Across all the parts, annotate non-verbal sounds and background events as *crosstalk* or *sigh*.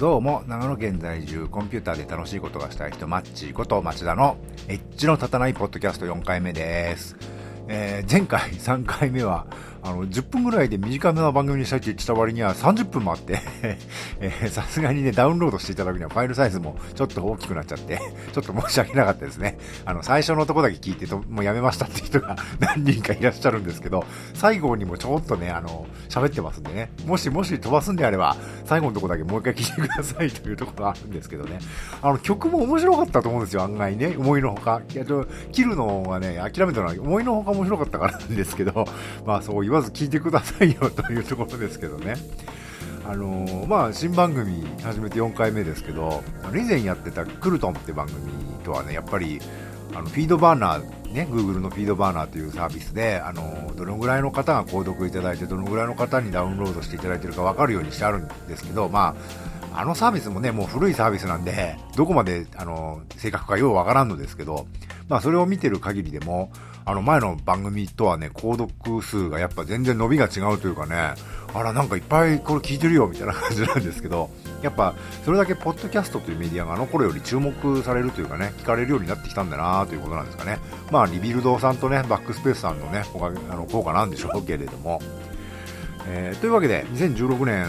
どうも、長野県在住、コンピューターで楽しいことがしたい人、マッチーこと町田の、エッジの立たないポッドキャスト4回目です。えー、前回3回目は、あの、10分ぐらいで短めな番組にしたいって言ってた割には30分もあって *laughs* えさすがにね、ダウンロードしていただくにはファイルサイズもちょっと大きくなっちゃって *laughs* ちょっと申し訳なかったですね。あの、最初のとこだけ聞いて、もうやめましたって人が *laughs* 何人かいらっしゃるんですけど、最後にもちょっとね、あの、喋ってますんでね、もしもし飛ばすんであれば、最後のとこだけもう一回聞いてくださいというところがあるんですけどね。あの、曲も面白かったと思うんですよ、案外ね。思いのほか。いや、ちょ、切るのはね、諦めたのは思いのほか面白かったからなんですけど、まあそういう言わず聞いてくださいよというところですけどね。あのー、まあ、新番組始めて4回目ですけど、以前やってたクルトンって番組とはね、やっぱり、あのフィードバーナー、ね、Google のフィードバーナーというサービスで、あのどのぐらいの方が購読いただいて、どのぐらいの方にダウンロードしていただいているか分かるようにしてあるんですけど、まあ、あのサービスもね、もう古いサービスなんで、どこまで、あの正確かようわからんのですけど、まあ、それを見てる限りでも、あの前の番組とはね、購読数がやっぱ全然伸びが違うというかね、あら、なんかいっぱいこれ聞いてるよみたいな感じなんですけど、*laughs* やっぱそれだけポッドキャストというメディアがあの頃より注目されるというかね、聞かれるようになってきたんだなということなんですかね。まあ、リビルドさんとね、バックスペースさんのね、あの効果なんでしょうけれども。えー、というわけで、2016年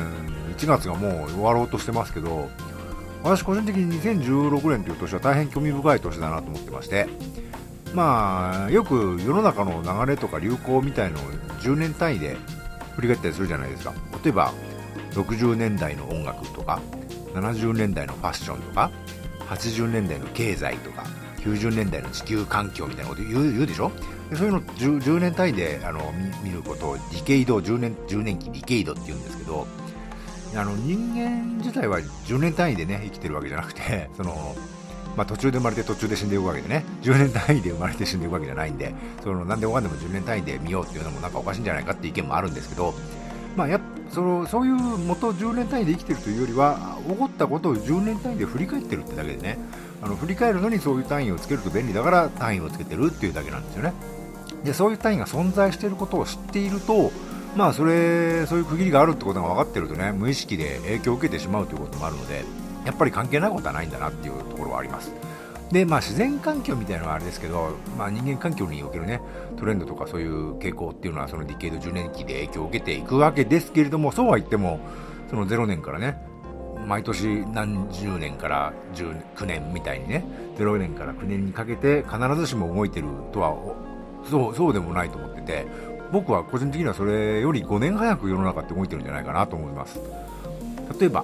1月がもう終わろうとしてますけど、私個人的に2016年という年は大変興味深い年だなと思ってまして、まあ、よく世の中の流れとか流行みたいのを10年単位で振り返ったりするじゃないですか。例えば60年代の音楽とか70年代のファッションとか80年代の経済とか90年代の地球環境みたいなこと言う言うでしょ？そういうの 10, 10, 年単位であの見ることをディケイド10年 ,10 年期ディケイドって言うんですけどあの人間自体は10年単位でね生きてるわけじゃなくてそのまあ、途中で生まれて途中で死んでいくわけでね、10年単位で生まれて死んでいくわけじゃないんで、その何でもかんでも10年単位で見ようっていうのもなんかおかしいんじゃないかっていう意見もあるんですけど、まあ、やそのそういう元10年単位で生きてるというよりは、起こったことを10年単位で振り返ってるってだけでね、あの振り返るのにそういう単位をつけると便利だから単位をつけてるっていうだけなんですよね。でそういう単位が存在していることを知っていると、まあそれそういう区切りがあるってことが分かってるとね無意識で影響を受けてしまうということもあるので。やっぱり関係ないことはないんだなっていうところはあります。で、まあ、自然環境みたいなのはあれですけど、まあ、人間環境におけるね、トレンドとかそういう傾向っていうのは、そのディケイド10年期で影響を受けていくわけですけれども、そうは言っても、その0年からね、毎年何十年から19年みたいにね、0年から9年にかけて必ずしも動いてるとは、そうそうでもないと思ってて、僕は個人的にはそれより5年早く世の中って動いてるんじゃないかなと思います。例えば、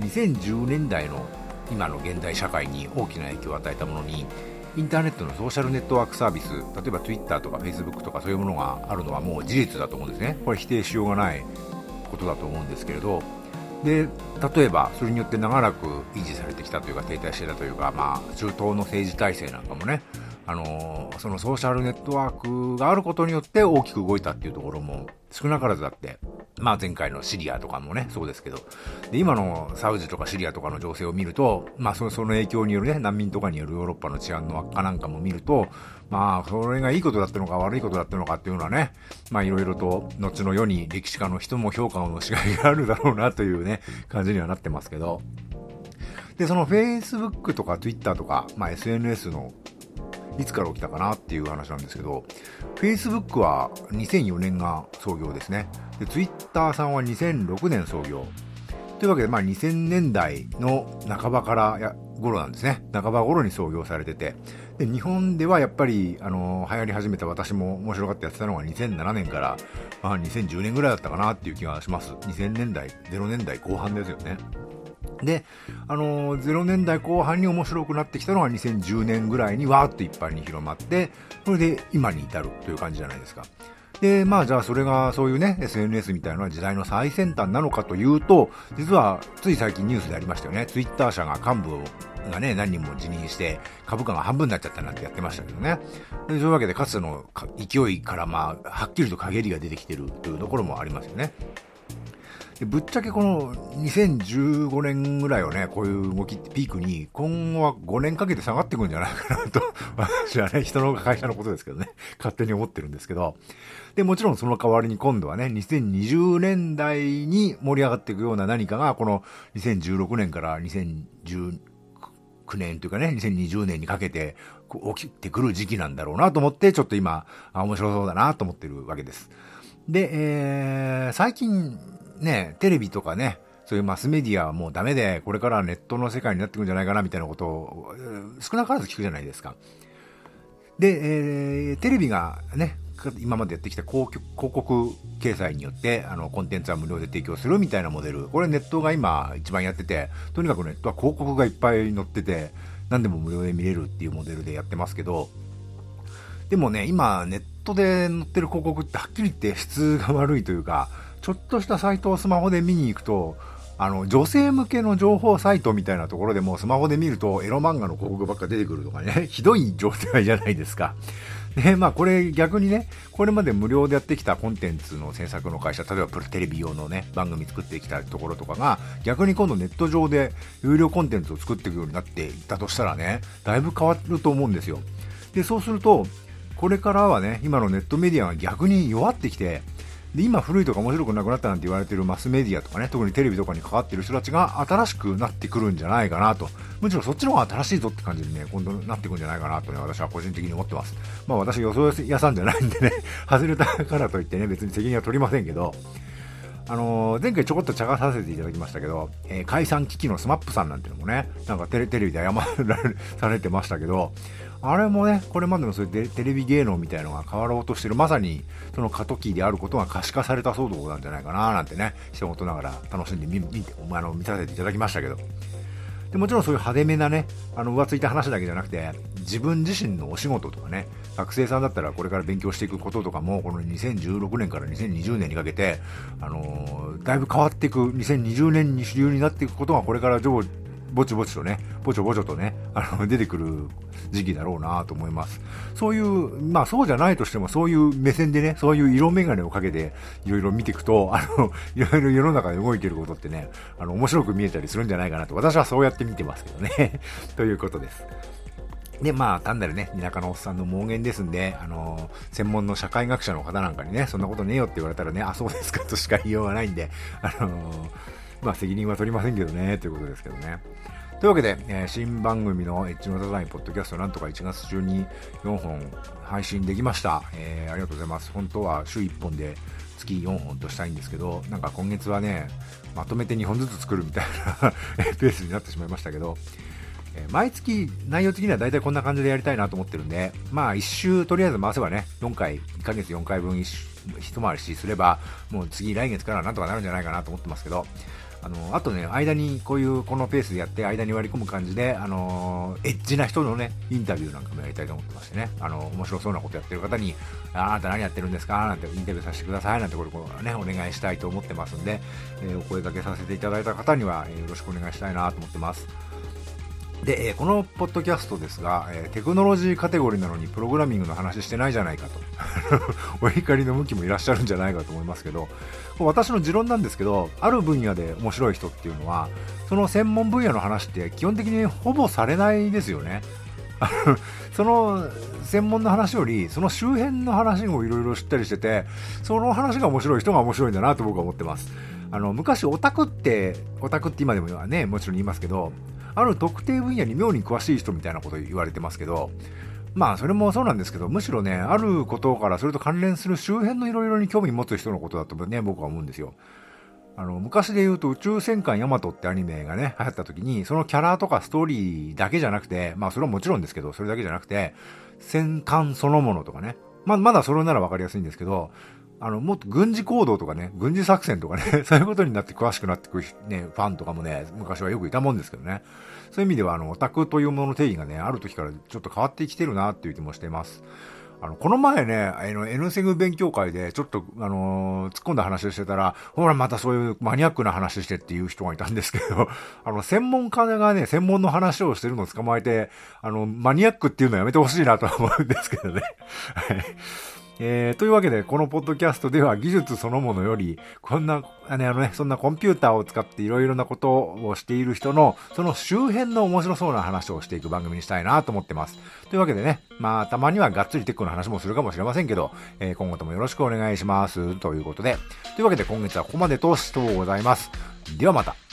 2010年代の今の現代社会に大きな影響を与えたものにインターネットのソーシャルネットワークサービス例えば Twitter とか Facebook とかそういうものがあるのはもう事実だと思うんですね。これ否定しようがないことだと思うんですけれど。で例えばそれによって長らく維持されてきたというか停滞していたというか、まあ、中東の政治体制なんかもねあのそのソーシャルネットワークがあることによって大きく動いたっていうところも少なからずあってまあ前回のシリアとかもね、そうですけど。で、今のサウジとかシリアとかの情勢を見ると、まあそのその影響によるね、難民とかによるヨーロッパの治安の悪化なんかも見ると、まあそれがいいことだったのか悪いことだったのかっていうのはね、まあいろいろと後の世に歴史家の人も評価のしがいがあるだろうなというね、感じにはなってますけど。で、その Facebook とか Twitter とか、まあ SNS のいつから起きたかなっていう話なんですけど、Facebook は2004年が創業ですね。で、Twitter さんは2006年創業。というわけで、まあ2000年代の半ばからや頃なんですね。半ば頃に創業されてて。で、日本ではやっぱり、あの、流行り始めた私も面白がってやってたのが2007年から、まあ2010年ぐらいだったかなっていう気がします。2000年代、0年代後半ですよね。で、あのー、0年代後半に面白くなってきたのが2010年ぐらいにわーっと一般に広まって、それで今に至るという感じじゃないですか。で、まあじゃあそれがそういうね、SNS みたいなのは時代の最先端なのかというと、実はつい最近ニュースでありましたよね。ツイッター社が幹部がね、何人も辞任して株価が半分になっちゃったなんてやってましたけどね。でそういうわけでかつての勢いからまあ、はっきりと陰りが出てきてるというところもありますよね。でぶっちゃけこの2015年ぐらいをね、こういう動きってピークに、今後は5年かけて下がってくんじゃないかなと、*laughs* 私はね、人の会社のことですけどね、勝手に思ってるんですけど、で、もちろんその代わりに今度はね、2020年代に盛り上がっていくような何かが、この2016年から2019年というかね、2020年にかけて起きてくる時期なんだろうなと思って、ちょっと今、面白そうだなと思ってるわけです。で、えー、最近、ね、テレビとかね、そういうマスメディアはもうダメで、これからネットの世界になっていくんじゃないかなみたいなことを、少なからず聞くじゃないですか。で、えー、テレビがね、今までやってきた広告掲載によって、あの、コンテンツは無料で提供するみたいなモデル。これネットが今一番やってて、とにかくネットは広告がいっぱい載ってて、何でも無料で見れるっていうモデルでやってますけど、でもね、今ネットで載ってる広告ってはっきり言って質が悪いというか、ちょっとしたサイトをスマホで見に行くと、あの、女性向けの情報サイトみたいなところでもスマホで見るとエロ漫画の広告ばっか出てくるとかね、*laughs* ひどい状態じゃないですか。で、*laughs* まあこれ逆にね、これまで無料でやってきたコンテンツの制作の会社、例えばプロテレビ用のね、番組作ってきたところとかが、逆に今度ネット上で有料コンテンツを作っていくようになっていったとしたらね、だいぶ変わると思うんですよ。で、そうすると、これからはね、今のネットメディアが逆に弱ってきて、で今古いとか面白くなくなったなんて言われてるマスメディアとかね特にテレビとかに関わってる人たちが新しくなってくるんじゃないかなと。むしろそっちの方が新しいぞって感じにね今度なってくんじゃないかなとね私は個人的に思ってます。まあ私予想屋さんじゃないんでね *laughs* 外れたからといってね別に責任は取りませんけど。あのー、前回ちょこっと茶化させていただきましたけど、えー、解散危機の smap さんなんていうのもね、なんかテレビで謝られされてましたけど、あれもね、これまでのそういうテレビ芸能みたいのが変わろうとしてる、まさにその過渡期であることが可視化された騒動なんじゃないかななんてね、仕事ながら楽しんで見見あの見させていただきましたけど。でもちろんそういう派手めなね、あの浮ついた話だけじゃなくて、自分自身のお仕事とかね、学生さんだったらこれから勉強していくこととかも、この2016年から2020年にかけて、あのー、だいぶ変わっていく、2020年に主流になっていくことがこれから上ぼちぼちとね、ぼちょぼちょとね、あの、出てくる時期だろうなと思います。そういう、まあそうじゃないとしても、そういう目線でね、そういう色眼鏡をかけて、いろいろ見ていくと、あの、いろいろ世の中で動いてることってね、あの、面白く見えたりするんじゃないかなと、私はそうやって見てますけどね。*laughs* ということです。で、まあ、単なるね、田舎のおっさんの妄言ですんで、あのー、専門の社会学者の方なんかにね、そんなことねえよって言われたらね、あ、そうですかとしか言いようがないんで、あのーまあ責任は取りませんけどね、ということですけどね。というわけで、えー、新番組のエッジのデザインポッドキャストなんとか1月中に4本配信できました。えー、ありがとうございます。本当は週1本で月4本としたいんですけど、なんか今月はね、まとめて2本ずつ作るみたいな *laughs* ペースになってしまいましたけど、えー、毎月内容的には大体こんな感じでやりたいなと思ってるんで、まあ1週とりあえず回せばね、4回、1ヶ月4回分一回りしすれば、もう次来月からなんとかなるんじゃないかなと思ってますけど、あのあとね、間にこういうこのペースでやって、間に割り込む感じで、あのエッジな人のね、インタビューなんかもやりたいと思ってましてね、あの面白そうなことやってる方に、あなた何やってるんですか？なんてインタビューさせてくださいなんてこれこね、お願いしたいと思ってますんで、えー、お声掛けさせていただいた方には、えー、よろしくお願いしたいなと思ってます。で、え、このポッドキャストですが、え、テクノロジーカテゴリーなのにプログラミングの話してないじゃないかと。*laughs* お怒りの向きもいらっしゃるんじゃないかと思いますけど私の持論なんですけどある分野で面白い人っていうのはその専門分野の話って基本的にほぼされないですよね。*laughs* その専門の話よりその周辺の話をいろいろ知ったりしててその話が面白い人が面白いんだなと僕は思ってます。あの昔オタクってオタクって今でもねもちろん言いますけどある特定分野に妙に詳しい人みたいなこと言われてますけど、まあ、それもそうなんですけど、むしろね、あることからそれと関連する周辺のいろいろに興味持つ人のことだとね、僕は思うんですよ。あの、昔で言うと宇宙戦艦ヤマトってアニメがね、流行った時に、そのキャラとかストーリーだけじゃなくて、まあそれはもちろんですけど、それだけじゃなくて、戦艦そのものとかね、まあまだそれならわかりやすいんですけど、あの、もっと軍事行動とかね、軍事作戦とかね、*laughs* そういうことになって詳しくなってくるね、ファンとかもね、昔はよくいたもんですけどね。そういう意味では、あの、オタクというものの定義がね、ある時からちょっと変わってきてるなっていう気もしています。あの、この前ね、あの、N セグ勉強会で、ちょっと、あのー、突っ込んだ話をしてたら、ほら、またそういうマニアックな話してっていう人がいたんですけど、*laughs* あの、専門家がね、専門の話をしてるのを捕まえて、あの、マニアックっていうのはやめてほしいなと思うんですけどね。はい。えー、というわけで、このポッドキャストでは技術そのものより、こんな、あのね、そんなコンピューターを使っていろいろなことをしている人の、その周辺の面白そうな話をしていく番組にしたいなと思ってます。というわけでね、まあ、たまにはがっつりテックの話もするかもしれませんけど、えー、今後ともよろしくお願いします。ということで、というわけで今月はここまでとしとうございます。ではまた。